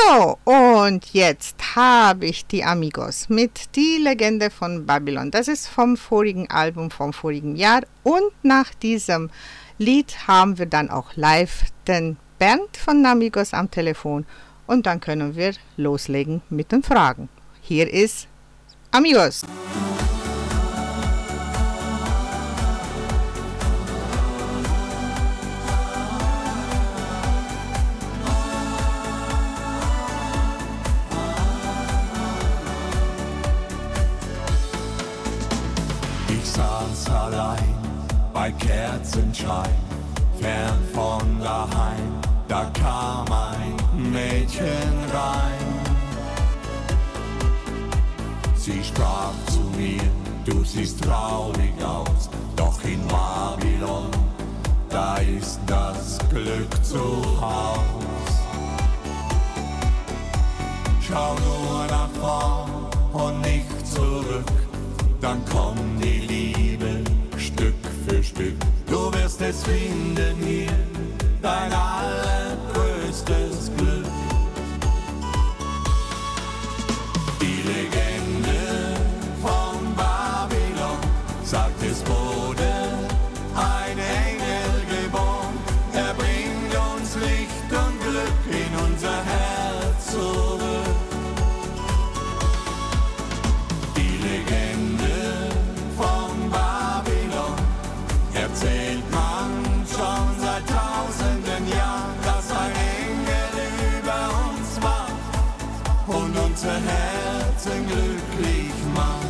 So, und jetzt habe ich die Amigos mit Die Legende von Babylon. Das ist vom vorigen Album, vom vorigen Jahr. Und nach diesem Lied haben wir dann auch live den Bernd von Amigos am Telefon. Und dann können wir loslegen mit den Fragen. Hier ist Amigos. Bei Kerzenschein, fern von daheim, da kam ein Mädchen rein. Sie sprach zu mir, du siehst traurig aus, doch in Babylon, da ist das Glück zu Haus. Schau nur nach vorn und nicht zurück, dann kommt die Stück. Du wirst es finden hier, dein allergrößtes Glück. Herzen glücklich macht.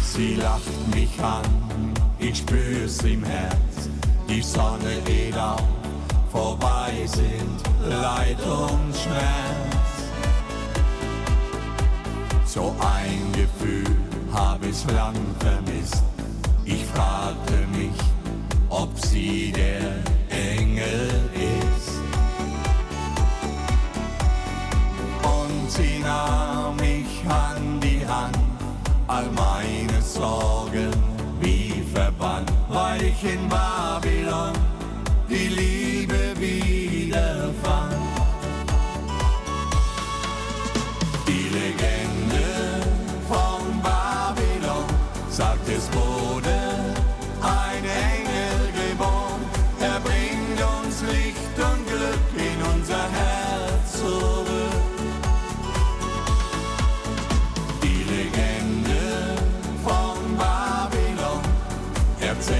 Sie lacht mich an, ich spür's im Herz. Die Sonne geht auf, vorbei sind Leid und Schmerz. So ein Gefühl hab ich lang vermisst. Ich fragte mich, ob sie der Engel ist. Und sie nahm mich an die Hand, all meine Sorgen wie verbannt, weil ich in Babylon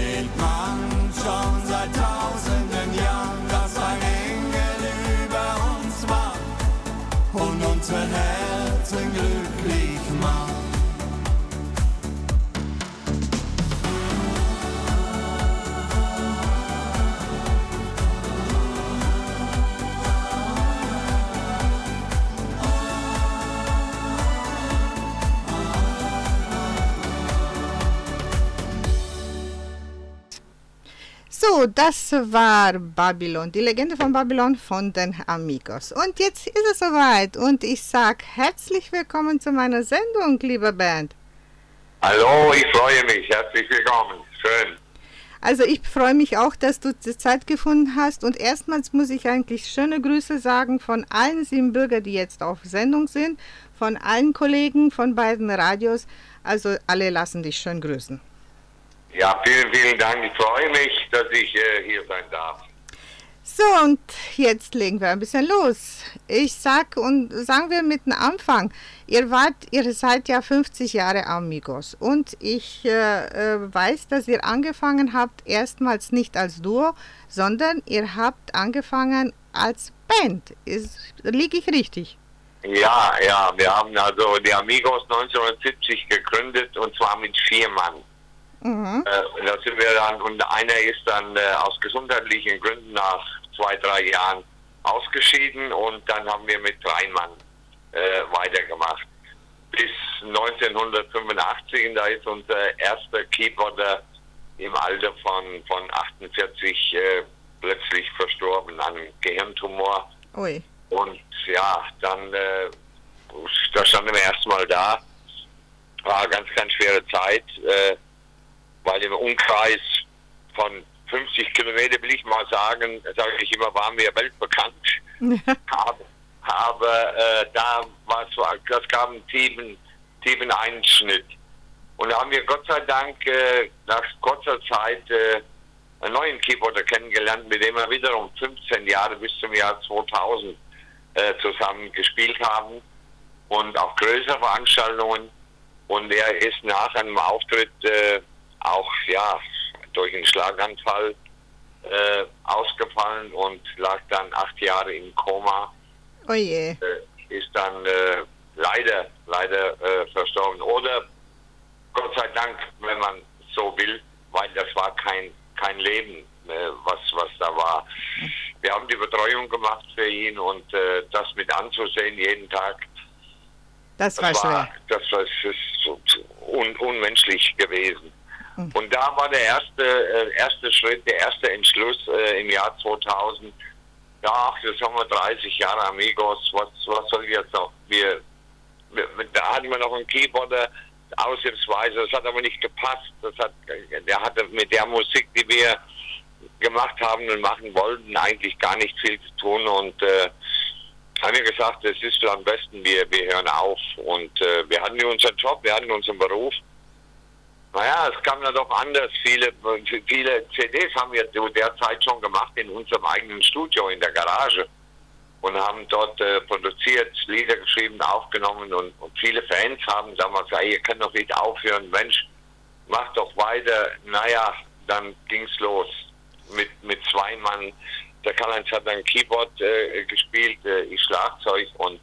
erzählt man schon seit tausenden So, das war Babylon, die Legende von Babylon von den Amigos. Und jetzt ist es soweit und ich sage herzlich willkommen zu meiner Sendung, lieber Bernd. Hallo, ich freue mich. Herzlich willkommen. Schön. Also ich freue mich auch, dass du die Zeit gefunden hast und erstmals muss ich eigentlich schöne Grüße sagen von allen sieben Bürger, die jetzt auf Sendung sind, von allen Kollegen von beiden Radios. Also alle lassen dich schön grüßen. Ja, vielen, vielen Dank. Ich freue mich, dass ich äh, hier sein darf. So, und jetzt legen wir ein bisschen los. Ich sag und sagen wir mit dem Anfang. Ihr wart, ihr seid ja 50 Jahre Amigos und ich äh, äh, weiß, dass ihr angefangen habt erstmals nicht als Duo, sondern ihr habt angefangen als Band. Ist, liege ich richtig? Ja, ja, wir haben also die Amigos 1970 gegründet und zwar mit vier Mann. Mhm. Äh, da sind wir dann, und einer ist dann äh, aus gesundheitlichen Gründen nach zwei, drei Jahren ausgeschieden und dann haben wir mit drei Mann äh, weitergemacht. Bis 1985, da ist unser erster Keyboarder im Alter von, von 48 äh, plötzlich Tumor. Ui. Und ja, dann äh, da standen wir erstmal da. War eine ganz, ganz schwere Zeit, äh, weil im Umkreis von 50 Kilometer, will ich mal sagen, sage ich immer, waren wir weltbekannt. aber aber äh, da war es, das gab einen tiefen, tiefen Einschnitt. Und da haben wir Gott sei Dank äh, nach kurzer Zeit äh, einen neuen Keyboarder kennengelernt, mit dem wir wiederum 15 Jahre bis zum Jahr 2000 äh, zusammen gespielt haben und auch größere Veranstaltungen. Und er ist nach einem Auftritt äh, auch ja durch einen Schlaganfall äh, ausgefallen und lag dann acht Jahre im Koma. Oh je. Äh, ist dann äh, leider, leider äh, verstorben. Oder Gott sei Dank, wenn man so will, weil das war kein, kein Leben, äh, was, was da war. Wir haben die Betreuung gemacht für ihn und äh, das mit anzusehen jeden Tag, Das war das war, schwer. das war es ist un, unmenschlich gewesen. Und da war der erste, äh, erste Schritt, der erste Entschluss äh, im Jahr 2000. Ja, ach, jetzt haben wir 30 Jahre Amigos, was, was soll jetzt noch? Wir, wir, da hatten wir noch einen Keyboarder, aushilfsweise, das hat aber nicht gepasst. Das hat, der hatte mit der Musik, die wir gemacht haben und machen wollten, eigentlich gar nicht viel zu tun und äh, haben wir gesagt, es ist am besten, wir, wir hören auf. Und äh, wir hatten unseren Job, wir hatten unseren Beruf. Naja, es kam dann doch anders. Viele, viele CDs haben wir zu der Zeit schon gemacht in unserem eigenen Studio in der Garage und haben dort äh, produziert, Lieder geschrieben, aufgenommen und, und viele Fans haben damals gesagt, ihr könnt doch nicht aufhören, Mensch, macht doch weiter. Naja, dann ging's los mit, mit zwei Mann. Der Karl-Heinz hat dann Keyboard äh, gespielt, äh, ich Schlagzeug und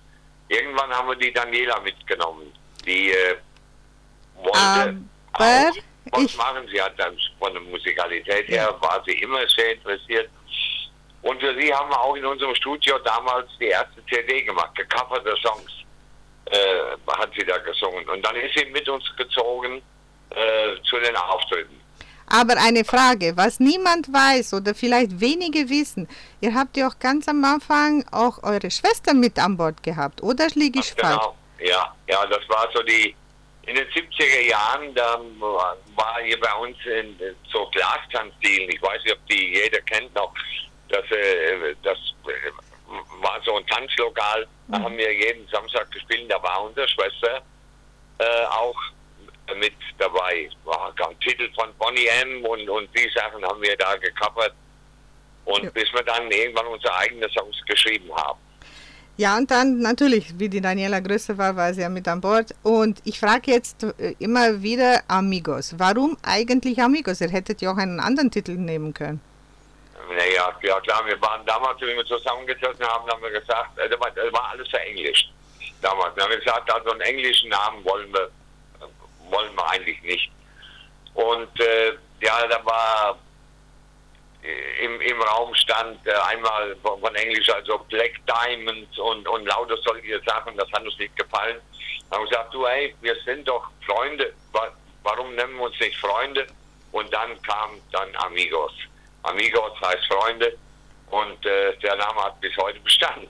irgendwann haben wir die Daniela mitgenommen. Die äh, wollte Aber auch was ich- machen. Sie hat dann von der Musikalität her war sie immer sehr interessiert. Und für sie haben wir auch in unserem Studio damals die erste CD gemacht, gecoverte Songs äh, hat sie da gesungen. Und dann ist sie mit uns gezogen äh, zu den Auftritten. Aber eine Frage, was niemand weiß oder vielleicht wenige wissen, ihr habt ja auch ganz am Anfang auch eure Schwester mit an Bord gehabt, oder liege ich falsch? Genau, ja, ja, das war so die, in den 70er Jahren, da war hier bei uns in, so Glastanzdielen, ich weiß nicht, ob die jeder kennt noch, das, äh, das war so ein Tanzlokal, da haben wir jeden Samstag gespielt, da war unsere Schwester äh, auch mit dabei, war ein Titel von Bonnie M und, und die Sachen haben wir da gecovert. Und Ja. bis wir dann irgendwann unsere eigenen Songs geschrieben haben. Ja, und dann natürlich, wie die Daniela größer war, war sie ja mit an Bord. Und ich frage jetzt äh, immer wieder Amigos. Warum eigentlich Amigos? Ihr hättet ja auch einen anderen Titel nehmen können. Naja, ja klar, wir waren damals, wenn wir zusammengesessen haben, haben wir gesagt, äh, das war, das war alles verenglischt. Damals. Dann haben wir gesagt, also einen englischen Namen wollen wir, wollen wir eigentlich nicht. Und äh, ja, da war im, im Raum stand äh, einmal von, von Englisch, also Black Diamonds und, und lauter solche Sachen, das hat uns nicht gefallen. Dann haben wir gesagt, du ey, wir sind doch Freunde, wa warum nennen wir uns nicht Freunde? Und dann kam dann Amigos. Amigos heißt Freunde und äh, der Name hat bis heute Bestand.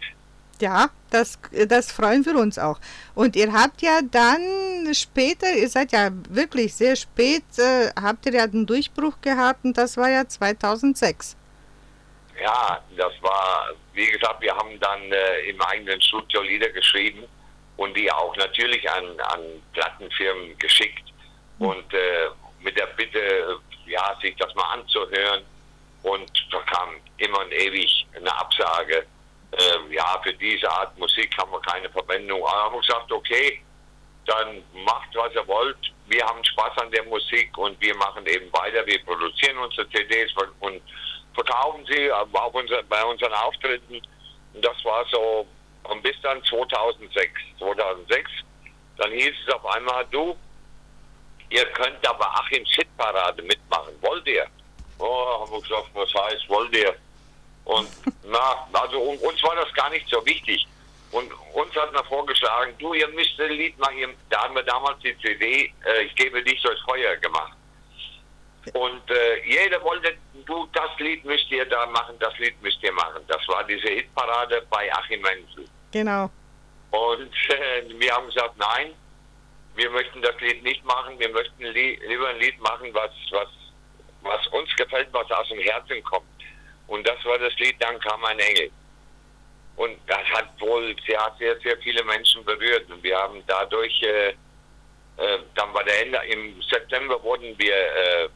Ja, das, das freuen wir uns auch. Und ihr habt ja dann später, ihr seid ja wirklich sehr spät, äh, habt ihr ja den Durchbruch gehabt und das war ja 2006. Ja, das war, wie gesagt, wir haben dann äh, im eigenen Studio Lieder geschrieben und die auch natürlich an, an Plattenfirmen geschickt und äh, mit der Bitte, äh, ja, sich das mal anzuhören. Und da kam immer und ewig eine Absage. Ähm, ja, für diese Art Musik haben wir keine Verwendung. Aber haben wir gesagt, okay, dann macht, was ihr wollt. Wir haben Spaß an der Musik und wir machen eben weiter. Wir produzieren unsere CDs und verkaufen sie auf unser, bei unseren Auftritten. Und das war so und bis dann 2006. 2006, dann hieß es auf einmal, du, ihr könnt aber Achims Hitparade mitmachen. Wollt ihr? Oh, haben wir gesagt, was heißt, wollt ihr? Und na, also un- uns war das gar nicht so wichtig. Und uns hat man vorgeschlagen, du, ihr müsst ein Lied machen. Da haben wir damals die CD, äh, ich gebe dich durchs Feuer gemacht. Und äh, jeder wollte, du, das Lied müsst ihr da machen, das Lied müsst ihr machen. Das war diese Hitparade bei Achim Menzel. Genau. Und äh, wir haben gesagt, nein, wir möchten das Lied nicht machen, wir möchten li lieber ein Lied machen, was, was, was uns gefällt, was aus dem Herzen kommt. Und das war das Lied, dann kam ein Engel. Und das hat wohl sehr, sehr, sehr viele Menschen berührt. Und wir haben dadurch, äh, äh, dann war der Ende, im September wurden wir äh,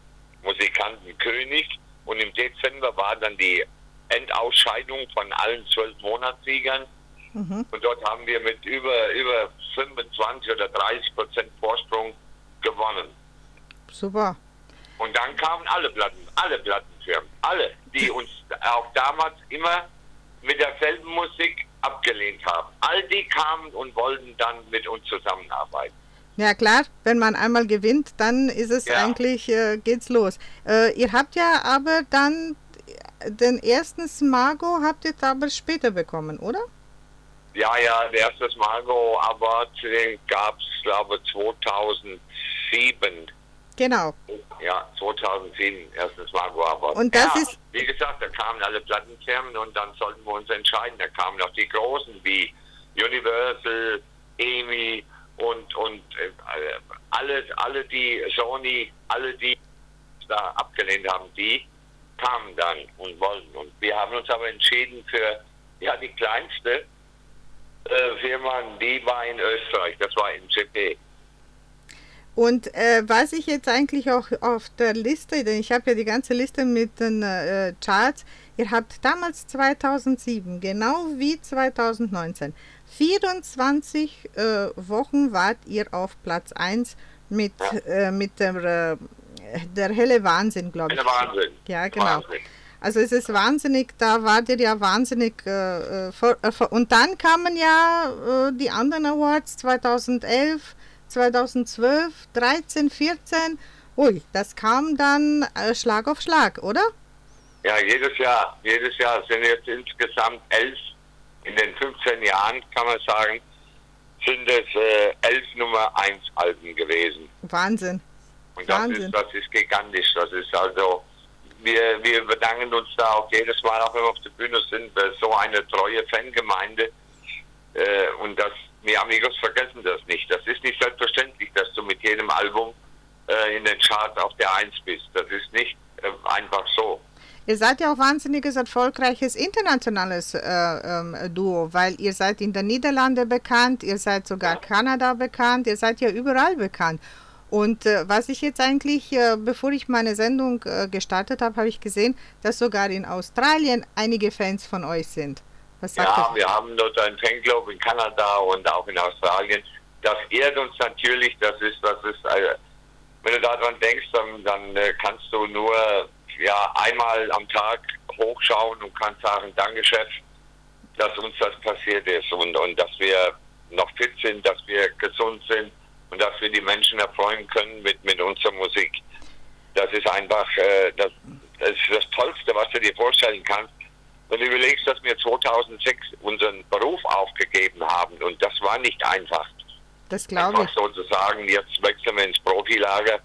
Musikanten König und im Dezember war dann die Endausscheidung von allen zwölf Monatssiegern. Mhm. Und dort haben wir mit über, über 25 oder 30 Prozent Vorsprung gewonnen. Super. Und dann kamen alle Platten, alle Plattenfirmen, alle, die uns auch damals immer mit derselben Musik abgelehnt haben. All die kamen und wollten dann mit uns zusammenarbeiten. Ja klar, wenn man einmal gewinnt, dann ist es ja. eigentlich, äh, geht's los. Äh, ihr habt ja aber dann den ersten Smago habt ihr aber später bekommen, oder? Ja, ja, der erste Smago Award, den gab es, glaube ich, 2007. Genau. Ja, 2007, erstes Marco Award. Und das ja, ist. Wie gesagt, da kamen alle Plattenfirmen und dann sollten wir uns entscheiden. Da kamen noch die großen wie Universal, EMI und, und äh, alle, alle die Sony, alle die da abgelehnt haben, die kamen dann und wollten. Und wir haben uns aber entschieden für ja die kleinste äh, Firma, die war in Österreich, das war in CP. Und äh, was ich jetzt eigentlich auch auf der Liste, denn ich habe ja die ganze Liste mit den äh, Charts, ihr habt damals 2007, genau wie 2019, 24 äh, Wochen wart ihr auf Platz 1 mit. Äh, mit der, äh, der helle Wahnsinn, glaube ich. Der Wahnsinn. Ja, genau. Wahnsinn. Also es ist wahnsinnig, da wart ihr ja wahnsinnig. Äh, vor, und dann kamen ja die anderen Awards 2011 2012, 13, 14. Ui, das kam dann äh, Schlag auf Schlag, oder? Ja, jedes Jahr. Jedes Jahr sind jetzt insgesamt elf. In den 15 Jahren kann man sagen, sind es äh, elf Nummer 1 Alben gewesen. Wahnsinn. Und das, Wahnsinn. Ist, das ist gigantisch. Das ist also, wir, wir bedanken uns da auch jedes Mal, auch wenn wir auf der Bühne sind, so eine treue Fangemeinde. Äh, und das wir Amigos vergessen das nicht. Das ist nicht selbstverständlich, dass du mit jedem Album äh, in den Charts auf der Eins bist. Das ist nicht äh, einfach so. Ihr seid ja auch wahnsinniges erfolgreiches internationales äh, ähm, Duo, weil ihr seid in den Niederlanden bekannt, ihr seid sogar ja. Kanada bekannt, ihr seid ja überall bekannt. Und äh, was ich jetzt eigentlich, äh, bevor ich meine Sendung äh, gestartet habe, habe ich gesehen, dass sogar in Australien einige Fans von euch sind. Ja, wir haben dort einen Fanclub in Kanada und auch in Australien. Das ehrt uns natürlich, das ist, das ist, äh, wenn du daran denkst, dann, dann äh, kannst du nur ja, einmal am Tag hochschauen und kannst sagen, danke Chef, dass uns das passiert ist und, und dass wir noch fit sind, dass wir gesund sind und dass wir die Menschen erfreuen können mit, mit unserer Musik. Das ist einfach äh, das, das, ist das Tollste, was du dir vorstellen kannst, wenn du überlegst, dass wir 2006 unseren Beruf aufgegeben haben und das war nicht einfach. Das glaube ich. sozusagen, jetzt wechseln wir ins Profilager.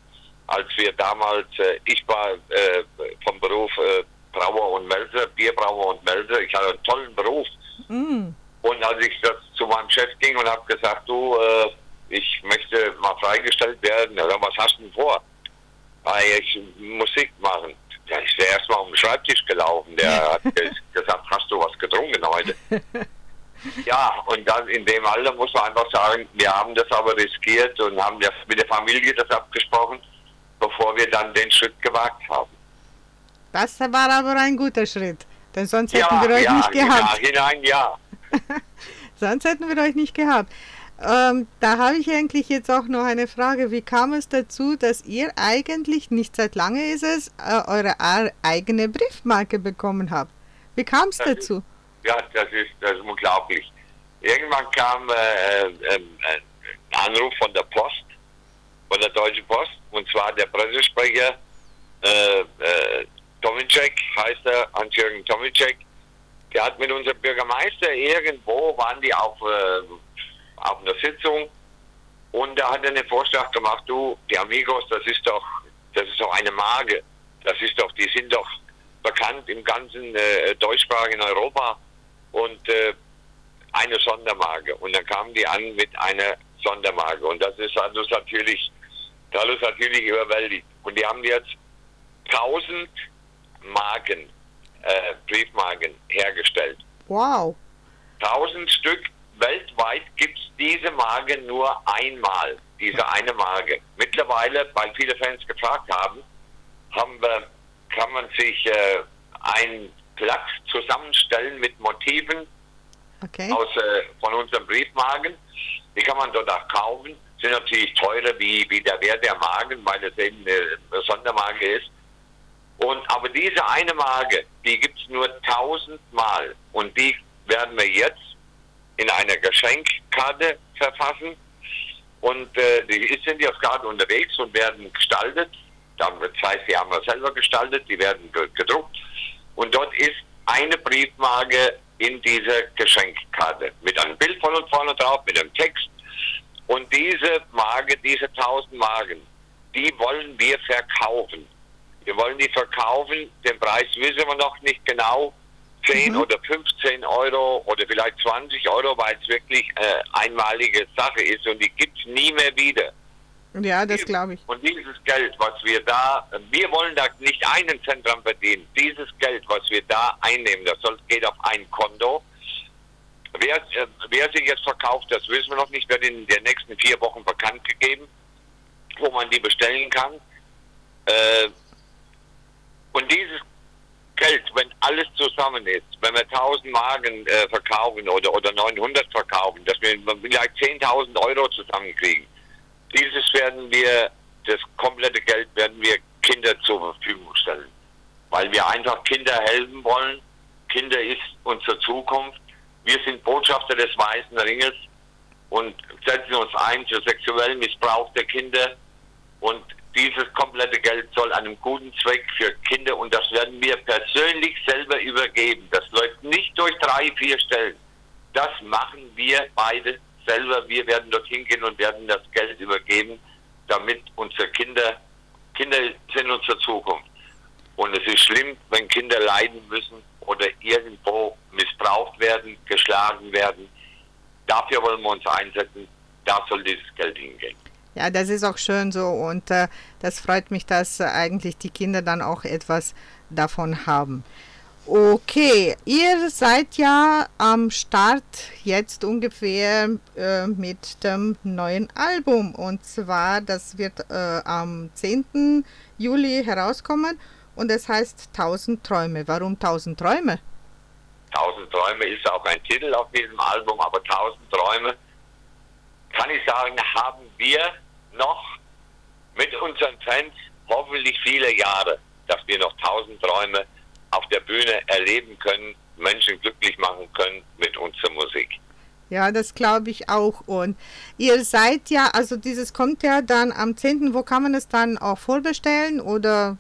Als wir damals, äh, ich war äh, vom Beruf äh, Brauer und Melzer, Bierbrauer und Melzer. Ich hatte einen tollen Beruf. Mm. Und als ich das zu meinem Chef ging und habe gesagt, du, äh, ich möchte mal freigestellt werden, oder was hast du denn vor? Ah, ich Musik machen. Ja, ich wäre erstmal um den Schreibtisch gelaufen. Der hat gesagt, hast du was getrunken heute? ja, und dann in dem Alter muss man einfach sagen, wir haben das aber riskiert und haben mit der Familie das abgesprochen, bevor wir dann den Schritt gewagt haben. Das war aber ein guter Schritt, denn sonst hätten ja, wir euch ja, nicht gehabt. Ja, hinein, ja. sonst hätten wir euch nicht gehabt. Ähm, da habe ich eigentlich jetzt auch noch eine Frage. Wie kam es dazu, dass ihr eigentlich, nicht seit lange ist es, äh, eure eigene Briefmarke bekommen habt? Wie kam es dazu? Ist, ja, das ist, das ist unglaublich. Irgendwann kam äh, äh, ein Anruf von der Post, von der Deutschen Post, und zwar der Pressesprecher äh, äh, Tomicek, heißt er, Hans-Jürgen Tomicek, der hat mit unserem Bürgermeister irgendwo, waren die auf äh, auf einer Sitzung und da hat er einen Vorschlag gemacht, du, die Amigos, das ist doch Das ist doch eine Marke. Das ist doch, die sind doch bekannt im ganzen äh, deutschsprachigen Europa und äh, eine Sondermarke. Und dann kamen die an mit einer Sondermarke. Und das ist also natürlich, das ist natürlich überwältigt. Und die haben jetzt 1000 Marken, äh, Briefmarken hergestellt. Wow. 1000 Stück weltweit gibt es diese Marke nur einmal, diese eine Marke. Mittlerweile, weil viele Fans gefragt haben, haben wir, kann man sich äh, einen Platz zusammenstellen mit Motiven Okay. aus, äh, von unseren Briefmarken. Die kann man dort auch kaufen. Sind natürlich teurer wie, wie der Wert der Marken, weil es eben eine Sondermarke ist. Und, aber diese eine Marke, die gibt es nur tausendmal. Und die werden wir jetzt in einer Geschenkkarte verfassen. Und äh, die sind jetzt gerade unterwegs und werden gestaltet. Das heißt, die haben wir selber gestaltet, die werden ge- gedruckt. Und dort ist eine Briefmarke in dieser Geschenkkarte mit einem Bild von uns vorne drauf, mit einem Text. Und diese Marke, diese 1000 Marken, die wollen wir verkaufen. Wir wollen die verkaufen. Den Preis wissen wir noch nicht genau. 10 oder 15 Euro oder vielleicht 20 Euro, weil es wirklich äh, einmalige Sache ist und die gibt es nie mehr wieder. Ja, das glaube ich. Und dieses Geld, was wir da, wir wollen da nicht einen Cent dran verdienen. Dieses Geld, was wir da einnehmen, das soll, geht auf ein Konto. Wer, äh, wer sich jetzt verkauft, das wissen wir noch nicht, wird in den nächsten vier Wochen bekannt gegeben, wo man die bestellen kann. Äh, und dieses Geld, wenn alles zusammen ist, wenn wir 1000 Marken äh, verkaufen oder, oder 900 verkaufen, dass wir vielleicht 10.000 Euro zusammenkriegen, dieses werden wir, das komplette Geld werden wir Kinder zur Verfügung stellen. Weil wir einfach Kinder helfen wollen. Kinder ist unsere Zukunft. Wir sind Botschafter des Weißen Ringes und setzen uns ein für sexuellen Missbrauch der Kinder. Und dieses komplette Geld soll einem guten Zweck für Kinder und das werden wir persönlich selber übergeben. Das läuft nicht durch drei, vier Stellen. Das machen wir beide selber. Wir werden dorthin gehen und werden das Geld übergeben, damit unsere Kinder, Kinder sind unsere Zukunft. Und es ist schlimm, wenn Kinder leiden müssen oder irgendwo missbraucht werden, geschlagen werden. Dafür wollen wir uns einsetzen. Da soll dieses Geld hingehen. Ja, das ist auch schön so und äh, das freut mich, dass äh, eigentlich die Kinder dann auch etwas davon haben. Okay, ihr seid ja am Start jetzt ungefähr äh, mit dem neuen Album und zwar, das wird äh, am 10. Juli herauskommen und es heißt 1000 Träume. Warum 1000 Träume? 1000 Träume ist auch ein Titel auf diesem Album, aber 1000 Träume, kann ich sagen, haben wir noch mit unseren Fans hoffentlich viele Jahre, dass wir noch 1000 Träume auf der Bühne erleben können, Menschen glücklich machen können mit unserer Musik. Ja, das glaube ich auch. Und ihr seid ja, also dieses kommt ja dann am 10. Wo kann man es dann auch vorbestellen oder?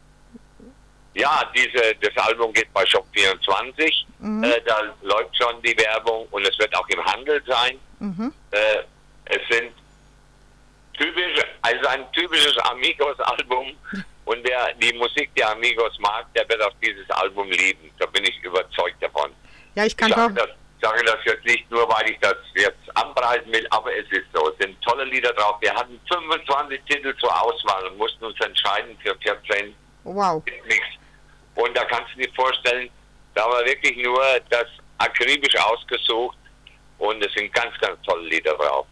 Ja, diese, das Album geht bei Shop 24. Mhm. Äh, da läuft schon die Werbung und es wird auch im Handel sein. Mhm. Äh, es sind typische, also ein typisches Amigos-Album. Und wer die Musik der Amigos mag, der wird auch dieses Album lieben. Da bin ich überzeugt davon. Ja, ich Ich kann sage auch. das, sage das jetzt nicht nur, weil ich das jetzt anpreisen will, aber es ist so. Es sind tolle Lieder drauf. Wir hatten 25 Titel zur Auswahl und mussten uns entscheiden für 14 Wow. Und da kannst du dir vorstellen, da war wirklich nur das akribisch ausgesucht und es sind ganz, ganz tolle Lieder drauf.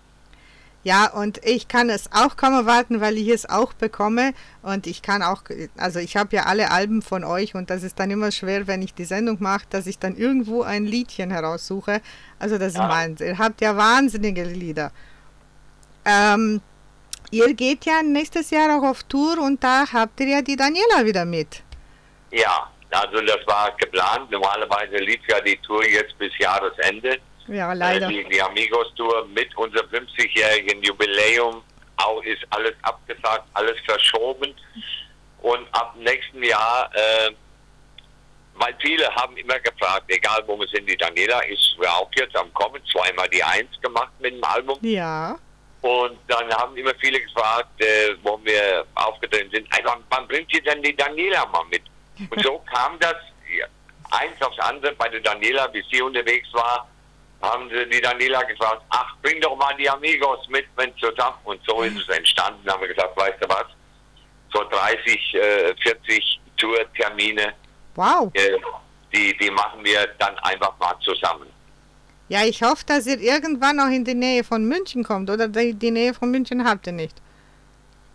Ja, und ich kann es auch kaum erwarten, weil ich es auch bekomme. Und ich kann auch, also ich habe ja alle Alben von euch und das ist dann immer schwer, wenn ich die Sendung mache, dass ich dann irgendwo ein Liedchen heraussuche. Also das ist Ja. Wahnsinn. Ihr habt ja wahnsinnige Lieder. Ähm, ihr geht ja nächstes Jahr auch auf Tour und da habt ihr ja die Daniela wieder mit. Ja, also das war geplant. Normalerweise lief ja die Tour jetzt bis Jahresende. Ja, Äh, leider. Die, die Amigos-Tour mit unserem 50-jährigen Jubiläum auch ist alles abgesagt, alles verschoben. Und ab nächsten Jahr, äh, weil viele haben immer gefragt, egal wo wir sind, die Daniela ist ja auch jetzt am Kommen, zweimal die Eins gemacht mit dem Album. Ja. Und dann haben immer viele gefragt, äh, wo wir aufgetreten sind, "Ey, wann, bringt ihr denn die Daniela mal mit? Und so kam das ja, eins aufs andere bei der Daniela, bis sie unterwegs war, haben sie die Daniela gefragt, ach, bring doch mal die Amigos mit, wenn zusammen. Und so ist es entstanden. Dann haben wir gesagt, weißt du was, so 30, äh, 40 Tourtermine, Wow. äh, die, die machen wir dann einfach mal zusammen. Ja, ich hoffe, dass ihr irgendwann auch in die Nähe von München kommt. Oder die, die Nähe von München habt ihr nicht.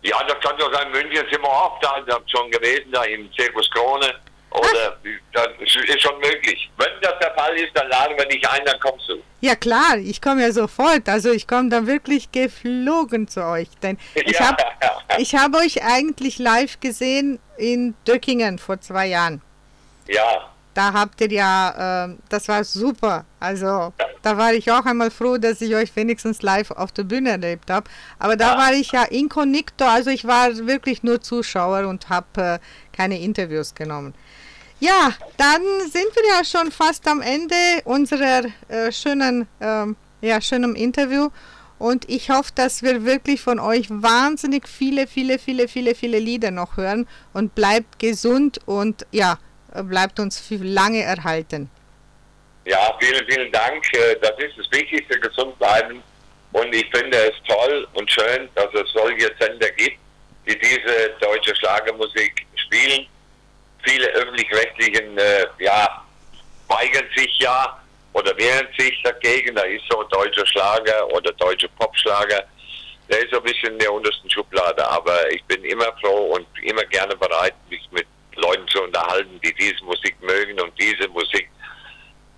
Ja, das kann doch sein, München sind wir oft da, da schon gewesen, da im Zirkus Krone. Oder das ist schon möglich. Wenn das der Fall ist, dann laden wir dich ein, dann kommst du. Ja klar, ich komme ja sofort. Also ich komme dann wirklich geflogen zu euch. Denn ich Ja. habe ich hab euch eigentlich live gesehen in Döckingen vor zwei Jahren. Ja, Da habt ihr ja, ähm, das war super. Also da war ich auch einmal froh, dass ich euch wenigstens live auf der Bühne erlebt habe. Aber da Ja. war ich ja inkognito, also ich war wirklich nur Zuschauer und habe äh, keine Interviews genommen. Ja, dann sind wir ja schon fast am Ende unserer äh, schönen, ähm, ja, schönen Interview. Und ich hoffe, dass wir wirklich von euch wahnsinnig viele, viele, viele, viele, viele Lieder noch hören. Und bleibt gesund und ja, bleibt uns lange erhalten. ja, vielen, vielen Dank. Äh, Das ist das Wichtigste, gesund bleiben. Und ich finde es toll und schön, dass es solche Sender gibt, die diese deutsche Schlagermusik spielen. Viele öffentlich-rechtlichen, äh, ja, weigern sich ja oder wehren sich dagegen. Da ist so deutscher Schlager oder deutsche Popschlager. Der ist so ein bisschen in der untersten Schublade. Aber ich bin immer froh und immer gerne bereit, mich mit Leuten zu unterhalten, die diese Musik mögen und diese Musik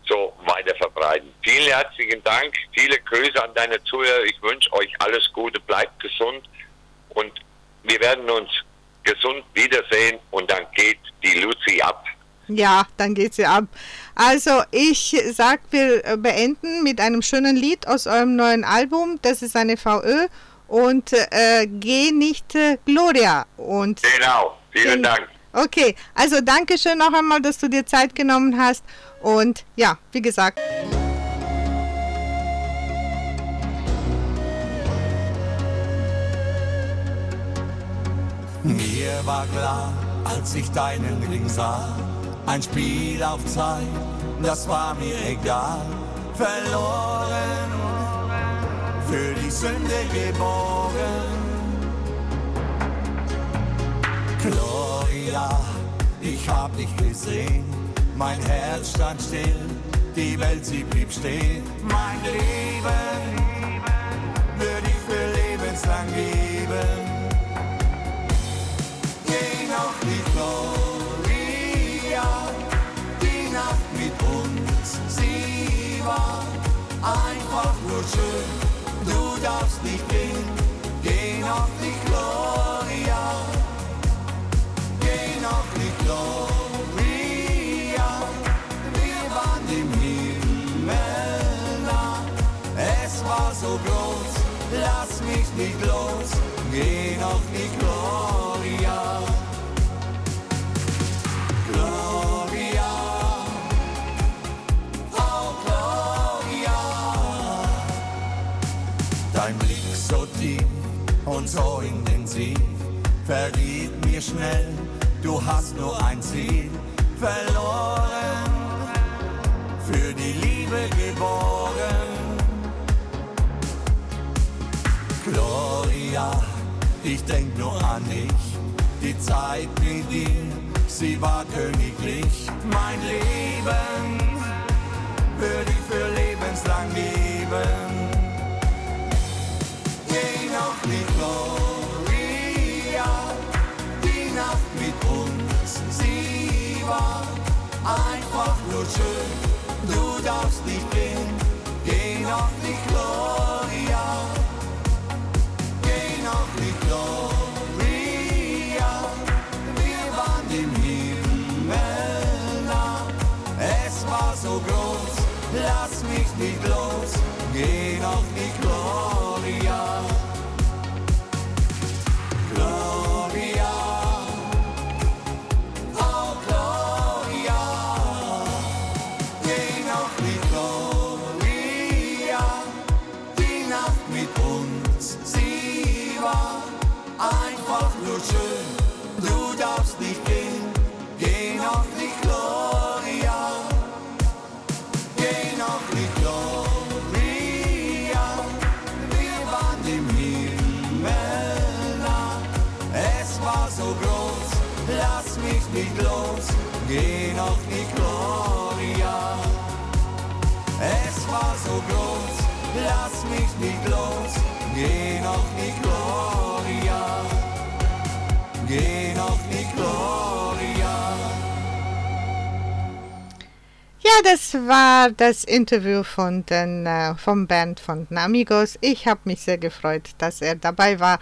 so weiter verbreiten. Vielen herzlichen Dank, viele Grüße an deine Zuhörer. Ich wünsche euch alles Gute, bleibt gesund und wir werden uns gesund wiedersehen und dann geht die Luzi ab. Ja, dann geht sie ab. Also ich sag, wir äh, beenden mit einem schönen Lied aus eurem neuen Album. Das ist eine VÖ und äh, Geh nicht äh, Gloria. Und Genau, vielen Gen- Dank. okay, also danke schön noch einmal, dass du dir Zeit genommen hast. Und ja, wie gesagt, Mir war klar, als ich deinen Ring sah, ein Spiel auf Zeit, das war mir egal. Verloren, für die Sünde geboren. Gloria, ich hab dich gesehen, mein Herz stand still, die Welt sie blieb stehen. Mein Leben würde ich für lebenslang geben. Schön. Du darfst nicht gehen, geh noch die Gloria, geh noch die Gloria, wir waren im Himmel nah, es war so groß, lass mich nicht los, geh noch verriet mir schnell, du hast nur ein Ziel verloren, für die Liebe geboren. Gloria, ich denk nur an dich, die Zeit mit dir, sie war königlich. Mein Leben für lebenslang einfach mit uns. Sie war einfach nur schön. Nicht geh noch nicht Gloria. Geh noch nicht Gloria. Ja, das war das Interview von den, äh, vom Band von den Amigos. Ich habe mich sehr gefreut, dass er dabei war.